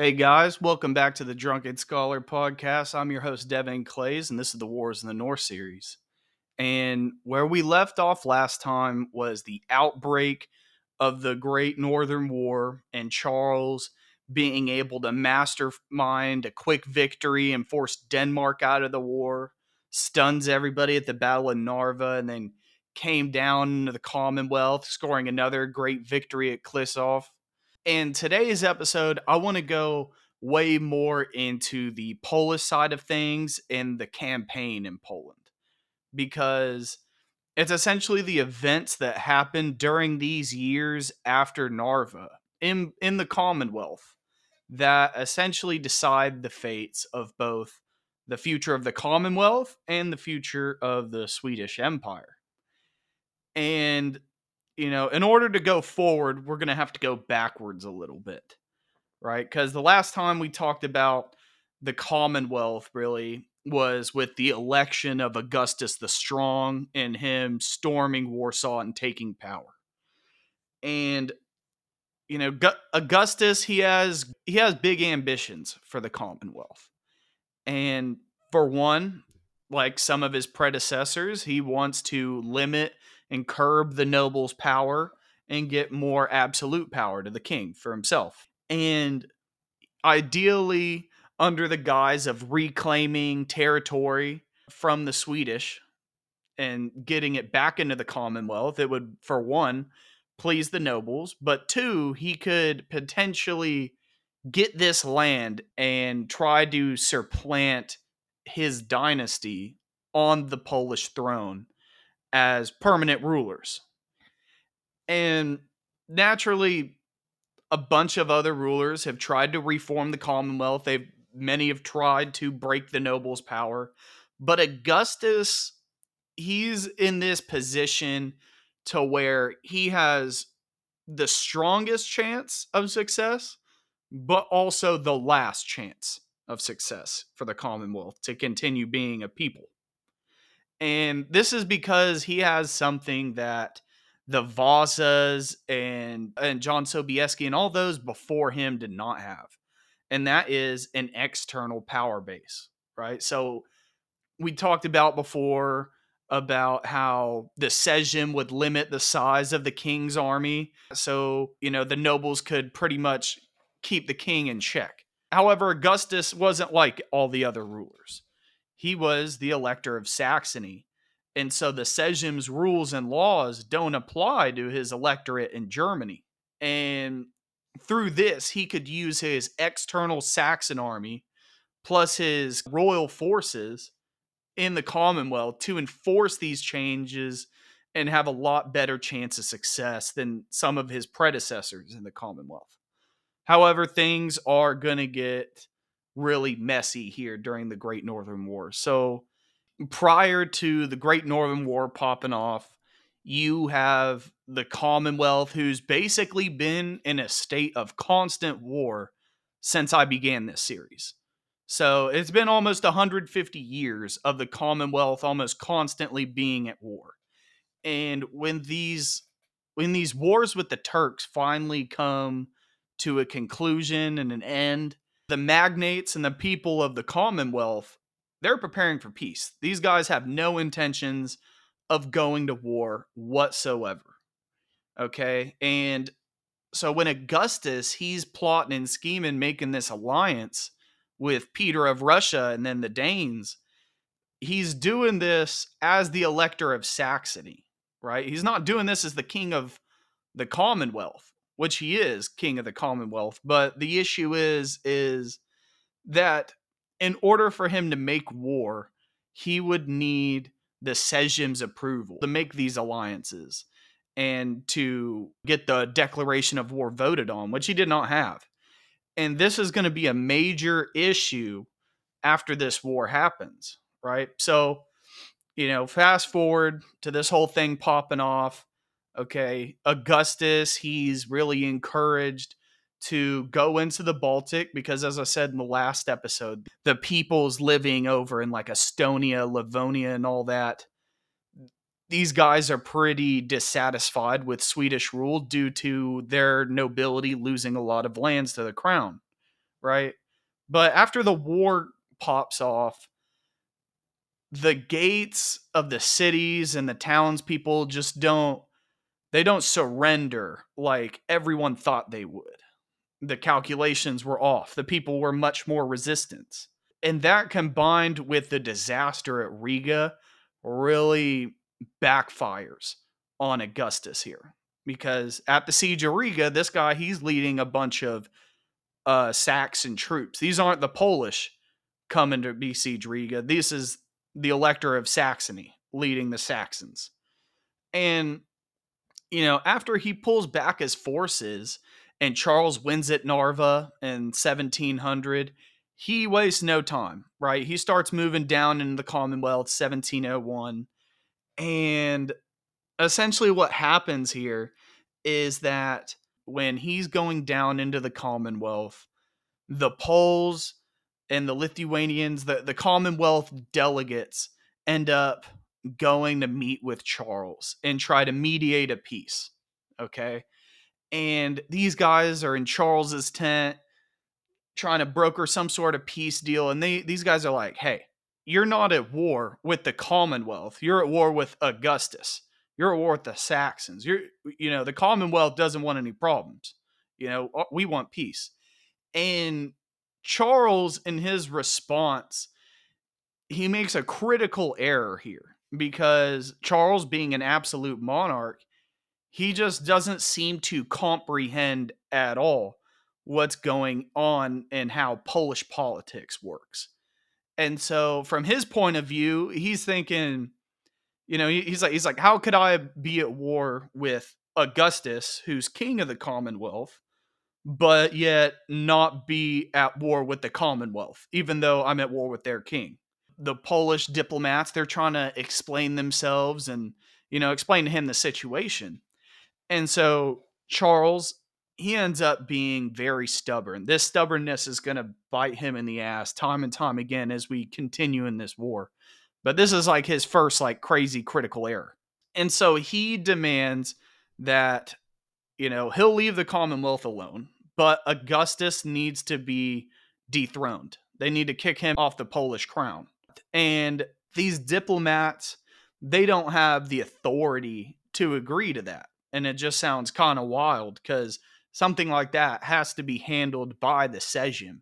Hey guys, welcome back to the Drunken Scholar podcast. I'm your host, Devin Clays, and this is the Wars in the North series. And where we left off last time was the outbreak of the Great Northern War and Charles being able to mastermind a quick victory and force Denmark out of the war, stuns everybody at the Battle of Narva, and then came down into the Commonwealth, scoring another great victory at Klissoff. In today's episode, I want to go way more into the Polish side of things and the campaign in Poland because it's essentially the events that happened during these years after Narva in in the Commonwealth that essentially decide the fates of both the future of the Commonwealth and the future of the Swedish Empire. And you know, in order to go forward, we're going to have to go backwards a little bit, right? Because the last time we talked about the Commonwealth really was with the election of Augustus the Strong and him storming Warsaw and taking power. And you know, Augustus he has he has big ambitions for the Commonwealth. And for one, like some of his predecessors, he wants to limit and curb the nobles' power and get more absolute power to the king for himself. And ideally, under the guise of reclaiming territory from the Swedish and getting it back into the Commonwealth, it would, for one, please the nobles, but two, he could potentially get this land and try to supplant his dynasty on the Polish throne as permanent rulers. And naturally, a bunch of other rulers have tried to reform the Commonwealth. They've many have tried to break the nobles' power, but Augustus, he's in this position to where he has the strongest chance of success, but also the last chance of success for the Commonwealth to continue being a people. And this is because he has something that the Vasas and and John Sobieski and all those before him did not have. And that is an external power base, right? So we talked about before about how the Sejm would limit the size of the king's army. So, you know, the nobles could pretty much keep the king in check. However, Augustus wasn't like all the other rulers he was the elector of Saxony. And so the Sejm's rules and laws don't apply to his electorate in Germany. And through this, he could use his external Saxon army plus his royal forces in the Commonwealth to enforce these changes and have a lot better chance of success than some of his predecessors in the Commonwealth. However, things are going to get really messy here during the Great Northern War. So prior to the Great Northern War popping off, you have the Commonwealth, who's basically been in a state of constant war since I began this series. So it's been almost 150 years of the Commonwealth almost constantly being at war. And when these when these wars with the Turks finally come to a conclusion and an end, the magnates and the people of the Commonwealth, they're preparing for peace. These guys have no intentions of going to war whatsoever. Okay. And so when Augustus, he's plotting and scheming, making this alliance with Peter of Russia and then the Danes, he's doing this as the elector of Saxony, right? He's not doing this as the king of the Commonwealth which he is king of the Commonwealth. But the issue is is that in order for him to make war, he would need the Sejm's approval to make these alliances and to get the declaration of war voted on, which he did not have. And this is going to be a major issue after this war happens, right? So, you know, fast forward to this whole thing popping off. Okay. Augustus, he's really encouraged to go into the Baltic because, as I said in the last episode, the peoples living over in like Estonia, Livonia, and all that, these guys are pretty dissatisfied with Swedish rule due to their nobility losing a lot of lands to the crown, right? But after the war pops off, the gates of the cities and the townspeople just don't they don't surrender like everyone thought they would. The calculations were off. The people were much more resistant. And that combined with the disaster at Riga really backfires on Augustus here. Because at the siege of Riga, this guy, he's leading a bunch of uh, Saxon troops. These aren't the Polish coming to besiege Riga. This is the Elector of Saxony leading the Saxons. And, you know, after he pulls back his forces and Charles wins at Narva in 1700, he wastes no time, right? He starts moving down into the Commonwealth 1701. And essentially, what happens here is that when he's going down into the Commonwealth, the Poles and the Lithuanians, the, the Commonwealth delegates end up going to meet with Charles and try to mediate a peace. Okay. And these guys are in Charles's tent trying to broker some sort of peace deal. And they these guys are like, hey, you're not at war with the Commonwealth. You're at war with Augustus. You're at war with the Saxons. You're you know, the Commonwealth doesn't want any problems. You know, uh, we want peace. And Charles, in his response, he makes a critical error here because Charles, being an absolute monarch, he just doesn't seem to comprehend at all what's going on and how Polish politics works. And so, from his point of view, he's thinking, you know, he's like, he's like, how could I be at war with Augustus, who's king of the Commonwealth, but yet not be at war with the Commonwealth, even though I'm at war with their king. The Polish diplomats, they're trying to explain themselves and, you know, explain to him the situation. And so Charles, he ends up being very stubborn. This stubbornness is going to bite him in the ass time and time again as we continue in this war. But this is like his first, like, crazy critical error. And so he demands that you know, he'll leave the Commonwealth alone, but Augustus needs to be dethroned. They need to kick him off the Polish crown. And these diplomats, they don't have the authority to agree to that. And it just sounds kind of wild because something like that has to be handled by the Sejm.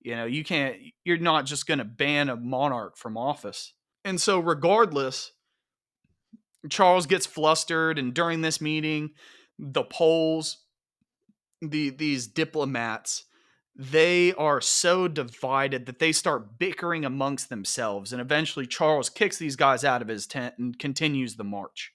You know, you can't, you're not just going to ban a monarch from office. And so, regardless, Charles gets flustered. And during this meeting, the Poles, the these diplomats, they are so divided that they start bickering amongst themselves, and eventually Charles kicks these guys out of his tent and continues the march.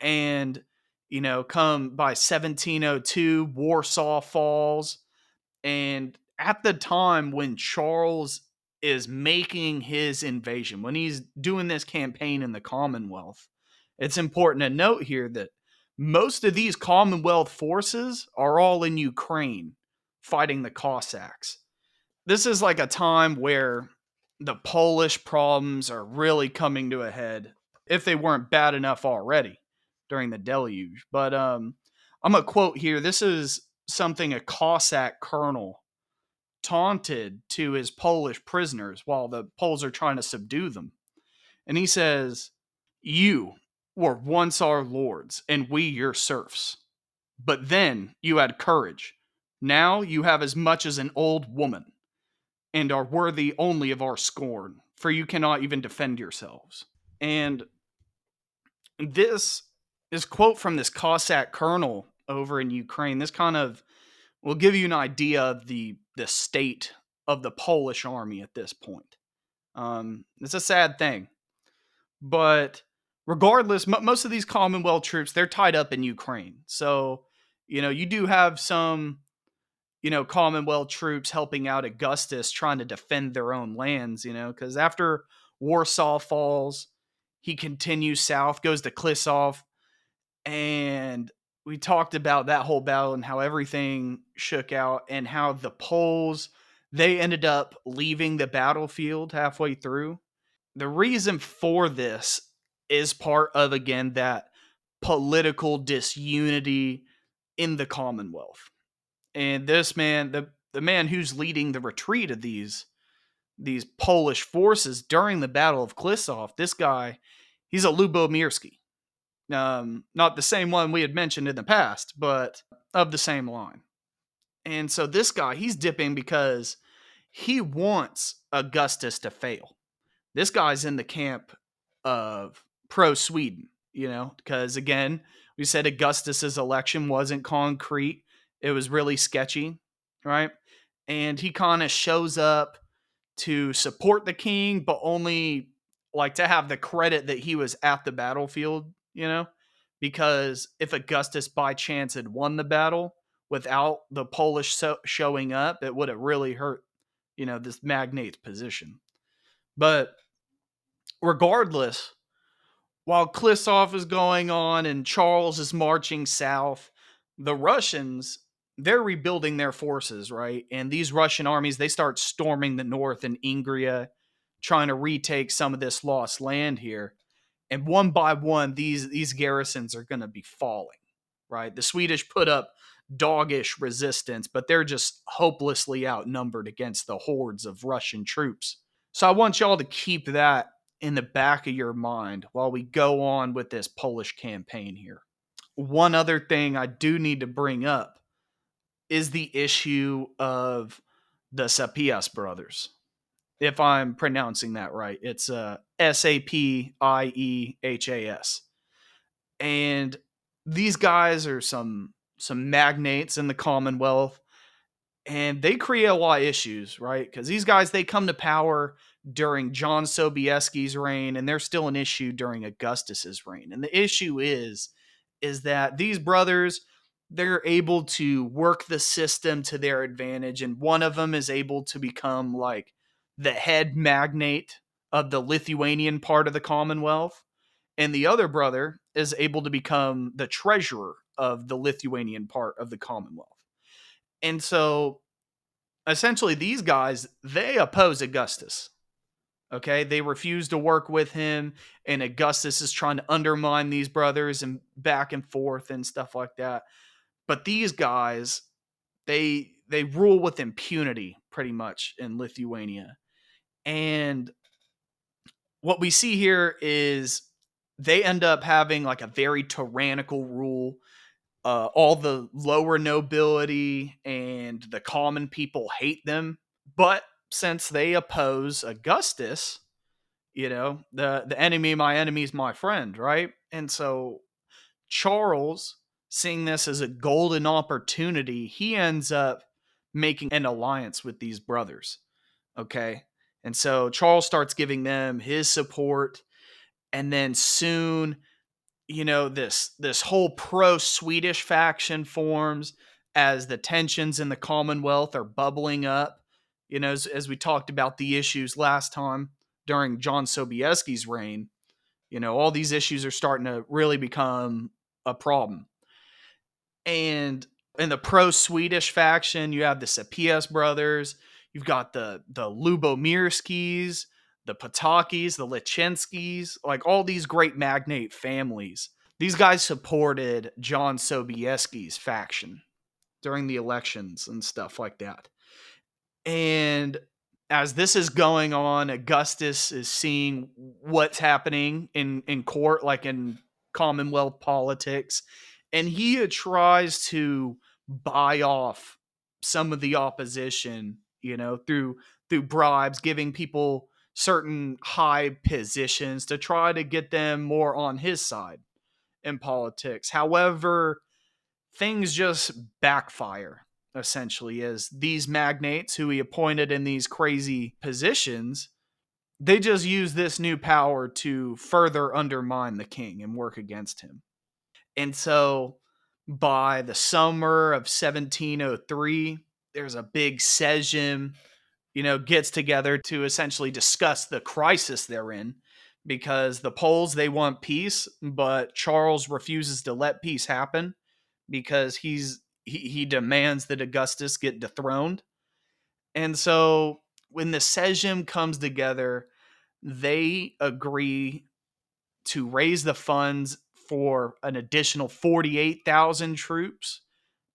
And you know, come by 1702, Warsaw falls, and at the time when Charles is making his invasion, when he's doing this campaign in the Commonwealth, it's important to note here that most of these Commonwealth forces are all in Ukraine fighting the Cossacks. This is like a time where the Polish problems are really coming to a head, if they weren't bad enough already during the deluge. But um, I'm going to quote here this is something a Cossack colonel taunted to his Polish prisoners while the Poles are trying to subdue them. And he says, You, were once our lords, and we your serfs. But then you had courage. Now you have as much as an old woman, and are worthy only of our scorn, for you cannot even defend yourselves. And this is quote from this Cossack colonel over in Ukraine. This kind of will give you an idea of the the state of the Polish army at this point. Um, it's a sad thing, but regardless, m- most of these Commonwealth troops they're tied up in Ukraine. So, you know, you do have some, you know, Commonwealth troops helping out Augustus trying to defend their own lands. You know, because after Warsaw falls, he continues south, goes to Klisov, and we talked about that whole battle and how everything shook out and how the Poles they ended up leaving the battlefield halfway through. The reason for this is part of again that political disunity in the Commonwealth. And this man, the the man who's leading the retreat of these these Polish forces during the Battle of Klisov, this guy, he's a Lubomirski. Um, not the same one we had mentioned in the past, but of the same line. And so this guy, he's dipping because he wants Augustus to fail. This guy's in the camp of pro Sweden, you know, because again, we said Augustus's election wasn't concrete. It was really sketchy, right? And he kind of shows up to support the king, but only like to have the credit that he was at the battlefield, you know? Because if Augustus by chance had won the battle without the Polish so- showing up, it would have really hurt, you know, this magnate's position. But regardless, while Klisov is going on and Charles is marching south, the Russians they're rebuilding their forces, right? And these Russian armies, they start storming the north in Ingria, trying to retake some of this lost land here. And one by one, these these garrisons are going to be falling, right? The Swedish put up doggish resistance, but they're just hopelessly outnumbered against the hordes of Russian troops. So I want y'all to keep that in the back of your mind while we go on with this Polish campaign here. One other thing I do need to bring up is the issue of the Sapiehas brothers. If I'm pronouncing that right, it's uh, S A P I E H A S. And these guys are some some magnates in the Commonwealth and they create a lot of issues, right? Because these guys they come to power during John Sobieski's reign, and they're still an issue during Augustus's reign. And the issue is, is that these brothers they're able to work the system to their advantage and one of them is able to become like the head magnate of the Lithuanian part of the Commonwealth and the other brother is able to become the treasurer of the Lithuanian part of the Commonwealth. And so essentially these guys they oppose Augustus. Okay, they refuse to work with him and Augustus is trying to undermine these brothers and back and forth and stuff like that. But these guys, they they rule with impunity pretty much in Lithuania. And what we see here is they end up having like a very tyrannical rule. Uh, all the lower nobility and the common people hate them. But since they oppose Augustus, you know, the, the enemy, my enemy is my friend, right? And so Charles seeing this as a golden opportunity, he ends up making an alliance with these brothers. Okay. And so Charles starts giving them his support. And then soon, you know, this this whole pro-Swedish faction forms as the tensions in the Commonwealth are bubbling up. You know, as, as we talked about the issues last time during John Sobieski's reign, you know, all these issues are starting to really become a problem. And in the pro Swedish faction, you have the Sapiehas brothers, you've got the the Lubomirskis, the Potockis, the Leszczyńskis, like all these great magnate families. These guys supported John Sobieski's faction during the elections and stuff like that. And as this is going on, Augustus is seeing what's happening in, in court, like in Commonwealth politics and he uh, tries to buy off some of the opposition you know through through bribes giving people certain high positions to try to get them more on his side in politics. However things just backfire essentially as these magnates who he appointed in these crazy positions they just use this new power to further undermine the king and work against him and so by the summer of 1703, there's a big session, you know, gets together to essentially discuss the crisis they're in because the Poles they want peace, but Charles refuses to let peace happen because he's he, he demands that Augustus get dethroned. And so when the session comes together, they agree to raise the funds for an additional 48,000 troops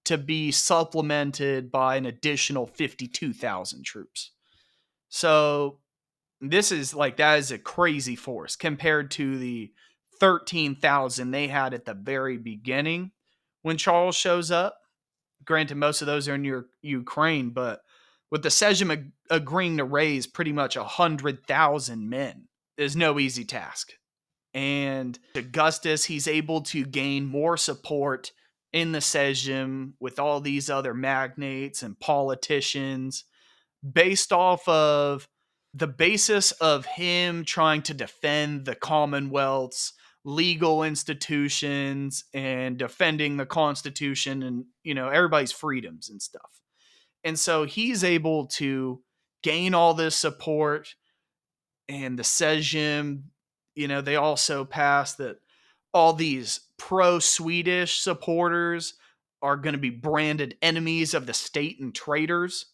to be supplemented by an additional 52,000 troops. So this is like that is a crazy force compared to the 13,000 they had at the very beginning when Charles shows up. Granted, most of those are in your Ukraine, but with the Sejm ag- agreeing to raise pretty much 100,000 men is no easy task. And Augustus, he's able to gain more support in the Sejm with all these other magnates and politicians based off of the basis of him trying to defend the Commonwealth's legal institutions and defending the Constitution and, you know, everybody's freedoms and stuff. And so he's able to gain all this support. And the Sejm, you know, they also passed that all these pro Swedish supporters are going to be branded enemies of the state and traitors.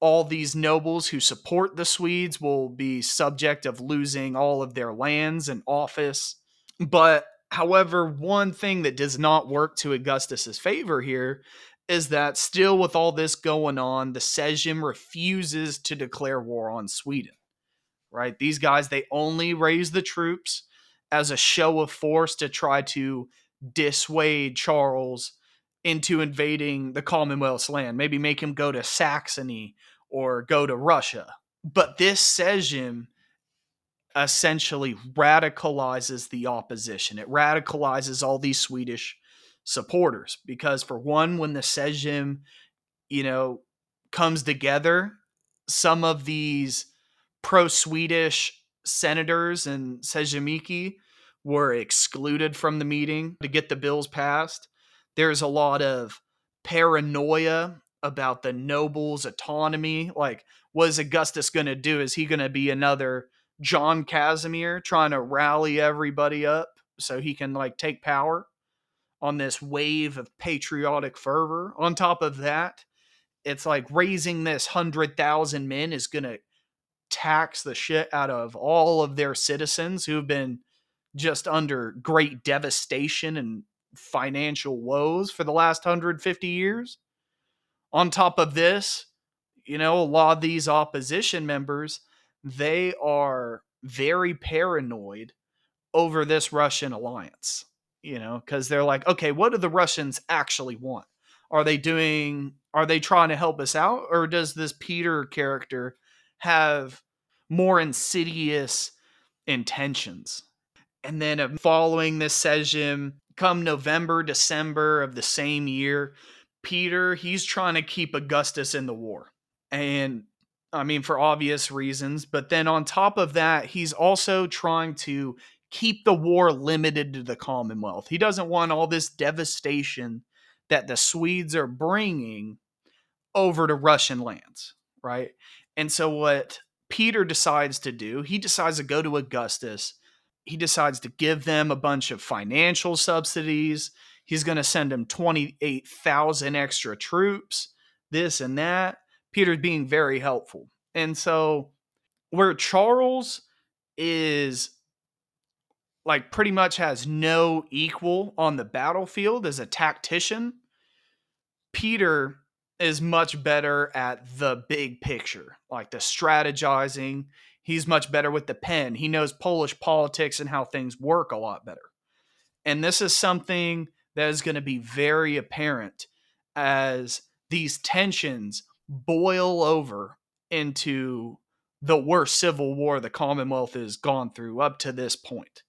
All these nobles who support the Swedes will be subject of losing all of their lands and office. But however, one thing that does not work to Augustus's favor here is that still with all this going on, the Sejm refuses to declare war on Sweden. Right? These guys they only raise the troops as a show of force to try to dissuade Charles into invading the Commonwealth's land, maybe make him go to Saxony or go to Russia. But this Sejm essentially radicalizes the opposition. It radicalizes all these Swedish supporters because for one when the Sejm you know comes together some of these pro-Swedish senators and Sejmiki were excluded from the meeting to get the bills passed. There's a lot of paranoia about the nobles' autonomy. Like, what is Augustus going to do? Is he going to be another John Casimir trying to rally everybody up so he can like take power on this wave of patriotic fervor? On top of that, it's like raising this hundred thousand men is going to tax the shit out of all of their citizens who've been just under great devastation and financial woes for the last 150 years. On top of this, you know, a lot of these opposition members, they are very paranoid over this Russian alliance, you know, because they're like, okay, what do the Russians actually want? Are they doing, are they trying to help us out? Or does this Peter character have more insidious intentions? And then uh, following this Sejm, come November, December of the same year, Peter, he's trying to keep Augustus in the war. And I mean, for obvious reasons. But then on top of that, he's also trying to keep the war limited to the Commonwealth. He doesn't want all this devastation that the Swedes are bringing over to Russian lands, right? And so what Peter decides to do, he decides to go to Augustus. He decides to give them a bunch of financial subsidies. He's going to send them 28,000 extra troops, this and that. Peter's being very helpful. And so where Charles is like pretty much has no equal on the battlefield as a tactician, Peter is much better at the big picture, like the strategizing. He's much better with the pen. He knows Polish politics and how things work a lot better. And this is something that is going to be very apparent as these tensions boil over into the worst civil war the Commonwealth has gone through up to this point.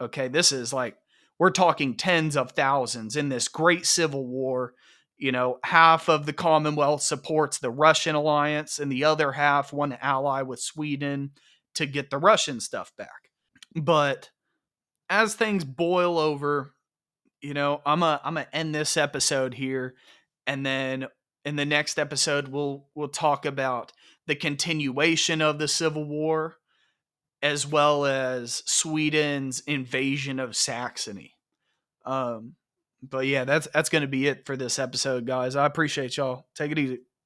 Okay, this is like we're talking tens of thousands in this great civil war. You know, half of the Commonwealth supports the Russian alliance, and the other half want to ally with Sweden to get the Russian stuff back. But as things boil over, you know, I'm a I'm gonna end this episode here, and then in the next episode we'll we'll talk about the continuation of the civil war as well as Sweden's invasion of Saxony. Um but yeah, that's that's going to be it for this episode guys. I appreciate y'all. Take it easy.